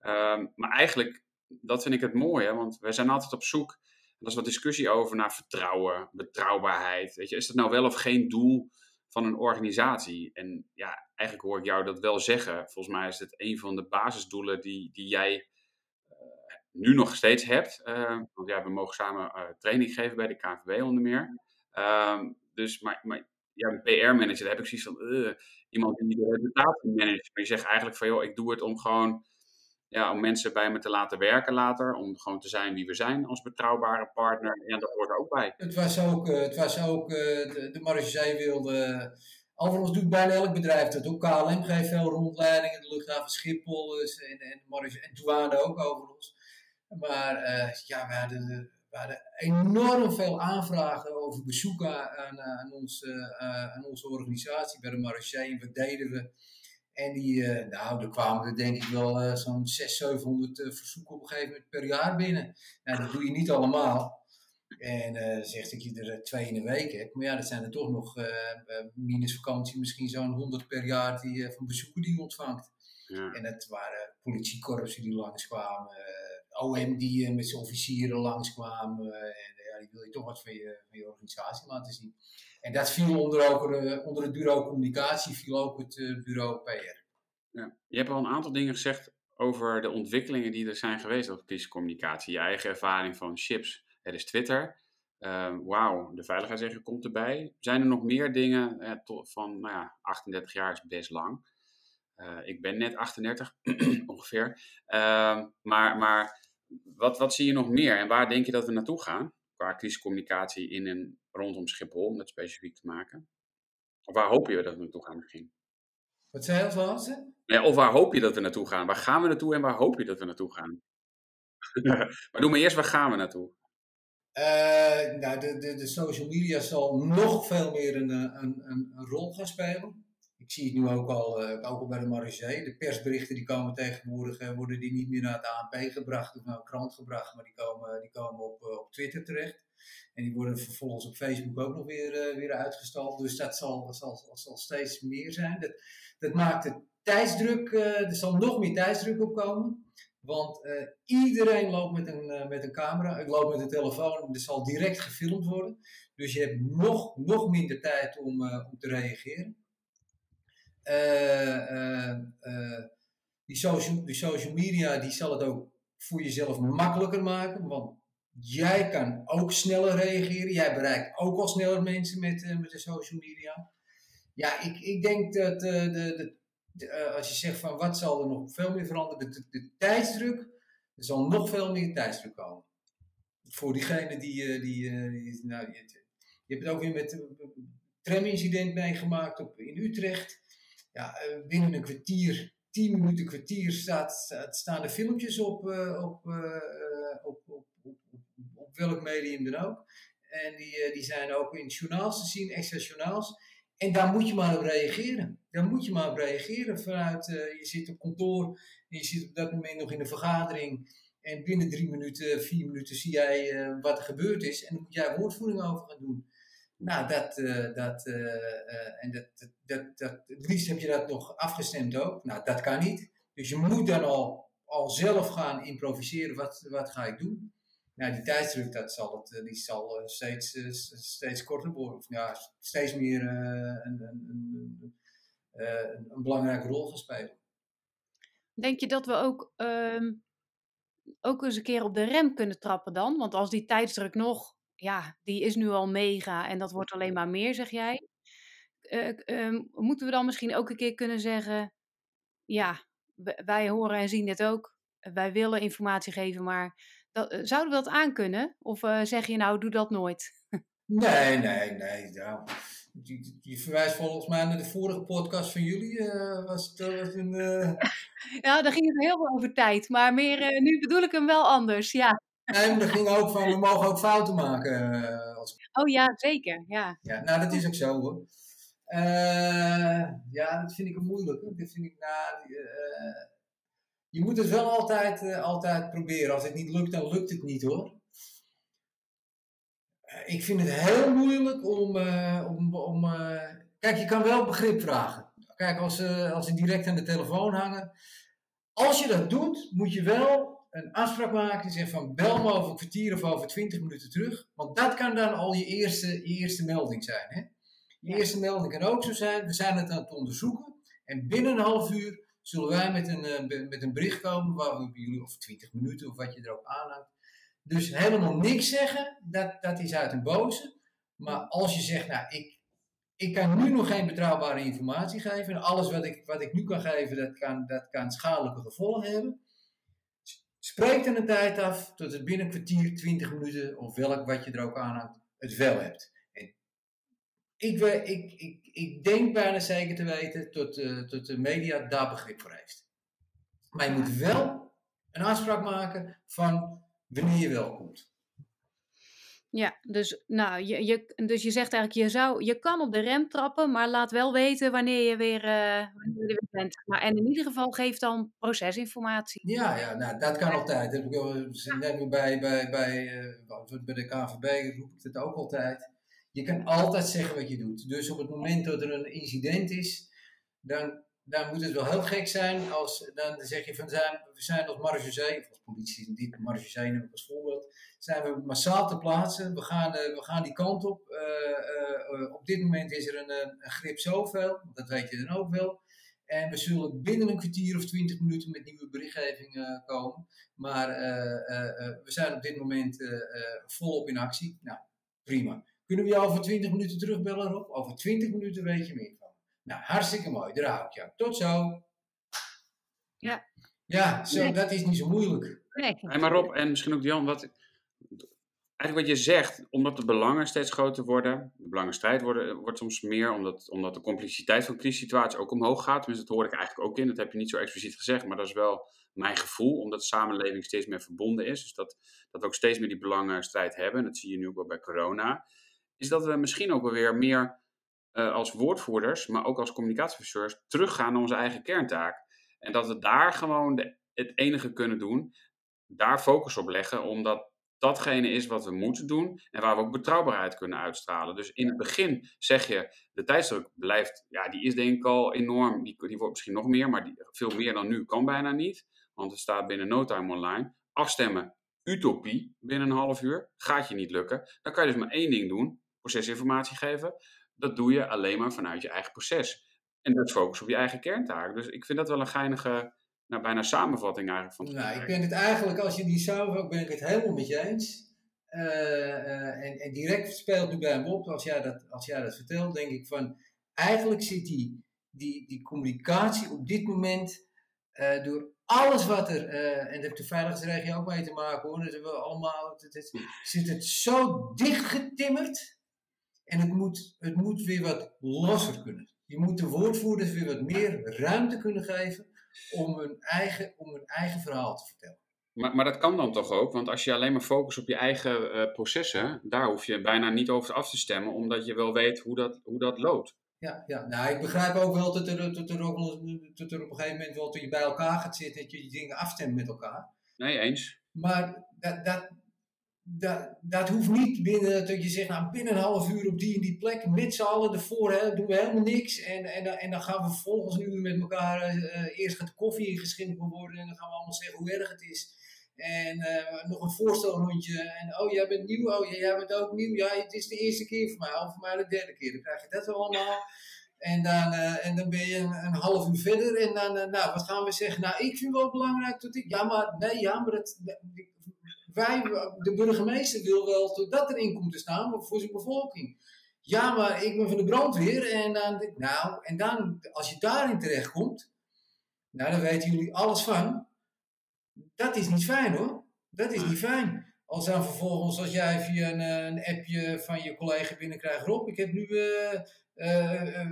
Um, maar eigenlijk, dat vind ik het mooie. Want we zijn altijd op zoek. Er is wat discussie over naar vertrouwen, betrouwbaarheid. Weet je, is dat nou wel of geen doel van een organisatie? En ja, eigenlijk hoor ik jou dat wel zeggen. Volgens mij is het een van de basisdoelen die, die jij nu nog steeds hebt. Uh, want ja, we mogen samen uh, training geven bij de KNVB onder meer. Uh, dus, maar, maar ja, een PR-manager, daar heb ik zoiets van, uh, iemand die de reputatie managt. Maar je zegt eigenlijk van, joh, ik doe het om gewoon, ja, om mensen bij me te laten werken later. Om gewoon te zijn wie we zijn als betrouwbare partner. En dat hoort er ook bij. Het was ook, het was ook de, de Marge wilde... Overigens doet bijna elk bedrijf dat. Ook KLM geeft veel rondleidingen, de luchthaven Schiphol en, en, en douane ook overigens. Maar uh, ja, we hadden, we hadden, enorm veel aanvragen over bezoeken aan, eh, aan, ons, uh, aan onze organisatie bij de Marché. En wat deden we? En die, uh, nou, er kwamen er denk ik wel zo'n 600, 700 verzoeken op een gegeven moment per jaar binnen. Nou, dat doe je niet allemaal. En zegt dat je er twee in de week hebt. Maar ja, dat zijn er toch nog, minus vakantie, misschien zo'n 100 per jaar die, van bezoeken die je ontvangt. Ja. En het waren politiekorpsen die langskwamen, OM die met zijn officieren langskwamen. En ja, die wil je toch wat van je, organisatie laten zien. En dat viel onder, ook, onder het bureau communicatie, viel ook het bureau PR. Ja. Je hebt al een aantal dingen gezegd over de ontwikkelingen die er zijn geweest op crisiscommunicatie. Je eigen ervaring van chips. Er is Twitter. Uh, Wauw, de veiligheidsregel komt erbij. Zijn er nog meer dingen eh, van, nou ja, 38 jaar is best lang. Ik ben net 38 ongeveer. Uh, maar maar wat, wat zie je nog meer en waar denk je dat we naartoe gaan? Qua crisiscommunicatie in en rondom Schiphol, om dat specifiek te maken. Of waar hoop je dat we naartoe gaan misschien? Wat zei je als? Ja, of waar hoop je dat we naartoe gaan? Waar gaan we naartoe en waar hoop je dat we naartoe gaan? maar doe maar eerst, waar gaan we naartoe? Uh, nou, de, de, de social media zal nog veel meer een, een, een, een rol gaan spelen ik zie het nu ook al, uh, ook al bij de Marseille. De persberichten die komen tegenwoordig, uh, worden die niet meer naar het ANP gebracht of naar een krant gebracht, maar die komen, die komen op, uh, op Twitter terecht. En die worden vervolgens op Facebook ook nog weer, weer uitgestald. Dus dat zal, zal, zal steeds meer zijn. Dat, dat maakt de tijdsdruk, er zal nog meer tijdsdruk op komen. Want iedereen loopt met een, met een camera, ik loop met een telefoon, er zal direct gefilmd worden. Dus je hebt nog, nog minder tijd om, om te reageren. Uh, die, social, die social media die zal het ook voor jezelf makkelijker maken. Want jij kan ook sneller reageren. Jij bereikt ook al sneller mensen met, met de social media. Ja, ik, ik denk dat de, de, de, als je zegt van wat zal er nog veel meer veranderen, de, de, tijdsdruk, er zal nog veel meer tijdsdruk komen. Voor diegene die, die, die nou, je, hebt het ook weer met een tramincident meegemaakt in Utrecht ja, eh, binnen een kwartier, tien minuten kwartier, staat, staan de filmpjes op, op, uh, op, op, op, op, welk medium dan ook. En die, die zijn ook in journaals te zien, extra journaals. En daar moet je maar op reageren. Daar moet je maar op reageren. Vanuit, je zit op kantoor en je zit op dat moment nog in een vergadering. En binnen drie minuten, vier minuten zie jij wat er gebeurd is. En dan moet jij woordvoering over gaan doen. Nou, dat, uh, dat, uh, en dat, dat, dat, het liefst heb je dat nog afgestemd ook. Nou, dat kan niet. Dus je moet dan al, al zelf gaan improviseren. Wat, wat ga ik doen? Nou, die tijdsdruk, dat zal het, die zal steeds, steeds korter worden. Of ja, steeds meer een, een, een, een, belangrijke rol gaan spelen. Denk je dat we ook, um, ook eens een keer op de rem kunnen trappen dan? Want als die tijdsdruk nog ja, die is nu al mega en dat wordt alleen maar meer, zeg jij. Uh, moeten we dan misschien ook een keer kunnen zeggen, ja, wij horen en zien dit ook. Wij willen informatie geven, maar dat, uh, zouden we dat aankunnen? Of uh, zeg je nou, doe dat nooit? nee, nee, nee. Ja. Je, je, verwijst volgens mij naar de vorige podcast van jullie. was het was een, ja, daar ging het heel veel over tijd. Maar meer, nu bedoel ik hem wel anders, ja. En er ging ook van, we mogen ook fouten maken. Als... Oh ja, zeker. Ja. ja, nou dat is ook zo hoor. Uh, ja, dat vind ik een moeilijke. Dat vind ik, nou, uh, je moet het wel altijd, eh, altijd proberen. Als het niet lukt, dan lukt het niet hoor. Eh, ik vind het heel moeilijk om. eh, om, om eh, kijk, je kan wel begrip vragen. Kijk, als, ze als ze direct aan de telefoon hangen. Als je dat doet, moet je wel een afspraak maken. Die zegt van bel me over een kwartier of over twintig minuten terug. Want dat kan dan al je eerste, je eerste melding zijn. Hè? Je eerste melding kan ook zo zijn. We zijn het aan het onderzoeken. En binnen een half uur zullen wij met een, eh, met een bericht komen. Waar we bij jullie, of twintig minuten of wat je er ook aanhangt. Dus helemaal niks zeggen, dat, dat is uit een boze. Maar als je zegt, nou, ik, ik kan nu nog geen betrouwbare informatie geven. En alles wat ik, wat ik nu kan geven, dat kan, dat kan schadelijke gevolgen hebben. Spreek dan een tijd af tot het binnen een kwartier, 20 minuten of welk wat je er ook aan hangt, het wel hebt. En ik, ik, ik, ik denk bijna zeker te weten tot, eh, tot de media daar begrip voor heeft. Maar je moet wel een afspraak maken van wanneer je wel komt. Ja, dus, nou, je, je, dus je zegt eigenlijk, je, zou, je kan op de rem trappen, maar laat wel weten wanneer je weer, eh, wanneer je er weer bent. Maar, en in ieder geval geef dan procesinformatie. Ja, ja nou, dat kan altijd. Dat heb ik, al- nemen bij, bij, bij, eh, bij de KVB roep ik het ook altijd. Je kan altijd zeggen wat je doet. Dus op het moment dat er een incident is, dan, dan moet het wel heel gek zijn als dan zeg je van zijn, we zijn als marechaussee, of als politie, neem ik als voorbeeld, zijn we massaal te plaatsen. We gaan, eh, we gaan die kant op. Eh, eh, op dit moment is er een, grip zoveel, dat weet je dan ook wel. En we zullen binnen een kwartier of twintig minuten met nieuwe berichtgeving komen. Maar we zijn op dit moment volop in actie. Nou, prima. Kunnen we jou over 20 minuten terugbellen, Rob? Over 20 minuten weet je meer van. Nou, hartstikke mooi. Daar hou ik je aan. Tot zo. Ja. Ja, zo, Nee. dat is niet zo moeilijk. Nee. Hey, maar Rob, en misschien ook Jan, wat, eigenlijk wat je zegt, omdat de belangen steeds groter worden, de belangenstrijd worden, wordt soms meer, omdat, omdat de complexiteit van crisissituaties ook omhoog gaat. Tenminste, dat hoor ik eigenlijk ook in, dat heb je niet zo expliciet gezegd, maar dat is wel mijn gevoel, omdat de samenleving steeds meer verbonden is. Dus dat, dat we ook steeds meer die belangenstrijd hebben, en dat zie je nu ook wel bij corona, is dat we misschien ook wel weer meer eh, als woordvoerders, maar ook als communicatieadviseurs, teruggaan naar onze eigen kerntaak. En dat we daar gewoon de, het enige kunnen doen, daar focus op leggen, omdat datgene is wat we moeten doen en waar we ook betrouwbaarheid kunnen uitstralen. Dus in het begin zeg je, de tijdsdruk blijft, ja, die is denk ik al enorm, die, wordt misschien nog meer, maar die, veel meer dan nu kan bijna niet, want het staat binnen no time online. Afstemmen, utopie, binnen een half uur, gaat je niet lukken. Dan kan je dus maar één ding doen, procesinformatie geven. Dat doe je alleen maar vanuit je eigen proces. En dat focus op je eigen kerntaak. Dus ik vind dat wel een geinige, nou, bijna samenvatting eigenlijk van het Nou, ik ben het eigenlijk, als je die samenvat, ben ik het helemaal met je eens. Eh, eh, en, en direct speelt nu bij me op, als jij dat, als jij dat vertelt, denk ik van, eigenlijk zit die, die, die communicatie op dit moment eh, door alles wat er, en daar heeft de veiligheidsregio ook mee te maken hoor, dat we allemaal, het, het- zit het zo dichtgetimmerd en het moet, het moet weer wat losser kunnen. Je moet de woordvoerders weer wat meer ruimte kunnen geven om hun eigen, om hun eigen verhaal te vertellen. Maar, maar dat kan dan toch ook? Want als je alleen maar focust op je eigen eh, processen, daar hoef je bijna niet over af te stemmen, omdat je wel weet hoe dat, hoe dat loopt. Ja, ja, nou ik begrijp ook wel dat er, dat er, ook, dat er op een gegeven moment wel toen je bij elkaar gaat zitten, dat je die dingen afstemt met elkaar. Nee, eens. Maar dat, dat, dat, dat hoeft niet binnen, dat je zegt, nou binnen een half uur op die en die plek, met z'n allen ervoor, hè, doen we helemaal niks. En, en, dan- en dan gaan we vervolgens uur met elkaar, eh, eh, eerst gaat de koffie ingeschonken worden en dan gaan we allemaal zeggen hoe erg het is. En eh, nog een voorstelrondje. En oh, jij bent nieuw. Oh, jij bent ook nieuw. Ja, het is de eerste keer voor mij. Of voor mij de derde keer. Dan krijg je dat allemaal. En dan, en dan ben je een, half uur verder. En dan, nou, wat gaan we zeggen? Nou, ik vind wel belangrijk dat ik. Ja, maar nee, ja, maar dat. Wij, de burgemeester wil wel dat erin komt te staan voor zijn bevolking. Ja, maar ik ben van de brandweer. En dan, nou, en dan, als je daarin terechtkomt. Nou, dan weten jullie alles van. Dat is niet fijn hoor. Dat is niet fijn. Als dan vervolgens, als jij via een, eh, een appje van je collega binnenkrijgt, Rob, ik heb nu eh, eh,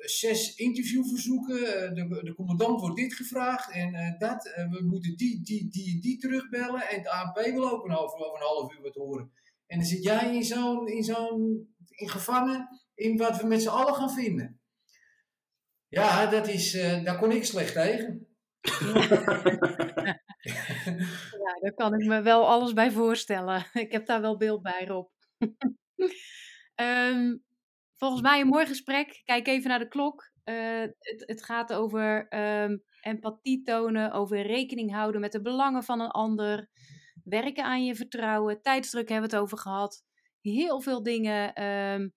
zes interviewverzoeken, de, de commandant wordt dit gevraagd en dat, we moeten die, die, die, die terugbellen en het ANP wil ook een over, over een half uur wat horen. En dan zit jij in zo'n, in zo'n, in gevangen in wat we met z'n allen gaan vinden. Ja, dat is, daar kon ik slecht tegen. ja, daar kan ik me wel alles bij voorstellen. Ik heb daar wel beeld bij, Rob. Ehm, volgens mij een mooi gesprek. Kijk even naar de klok. Uh, het, het, gaat over um, empathie tonen, over rekening houden met de belangen van een ander, werken aan je vertrouwen, tijdsdruk hebben we het over gehad. Heel veel dingen um,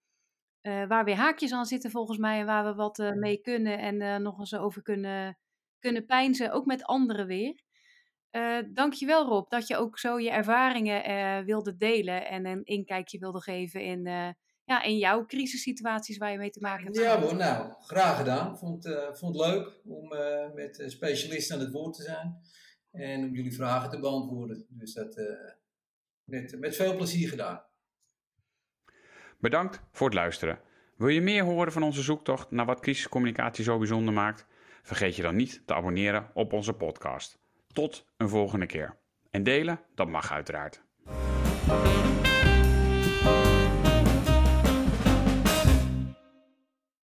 uh, waar weer haakjes aan zitten volgens mij en waar we wat uh, mee kunnen en nog eens over kunnen, kunnen pijnzen, ook met anderen weer. Uh, dankjewel Rob, dat je ook zo je ervaringen wilde delen en een inkijkje wilde geven in, ja, in jouw crisissituaties waar je mee te maken hebt. Ja hoor, nou, graag gedaan. Vond, vond het leuk om met specialisten aan het woord te zijn en om jullie vragen te beantwoorden. Dus dat met, met veel plezier gedaan. Bedankt voor het luisteren. Wil je meer horen van onze zoektocht naar wat crisiscommunicatie zo bijzonder maakt? Vergeet je dan niet te abonneren op onze podcast. Tot een volgende keer. En delen, dat mag uiteraard.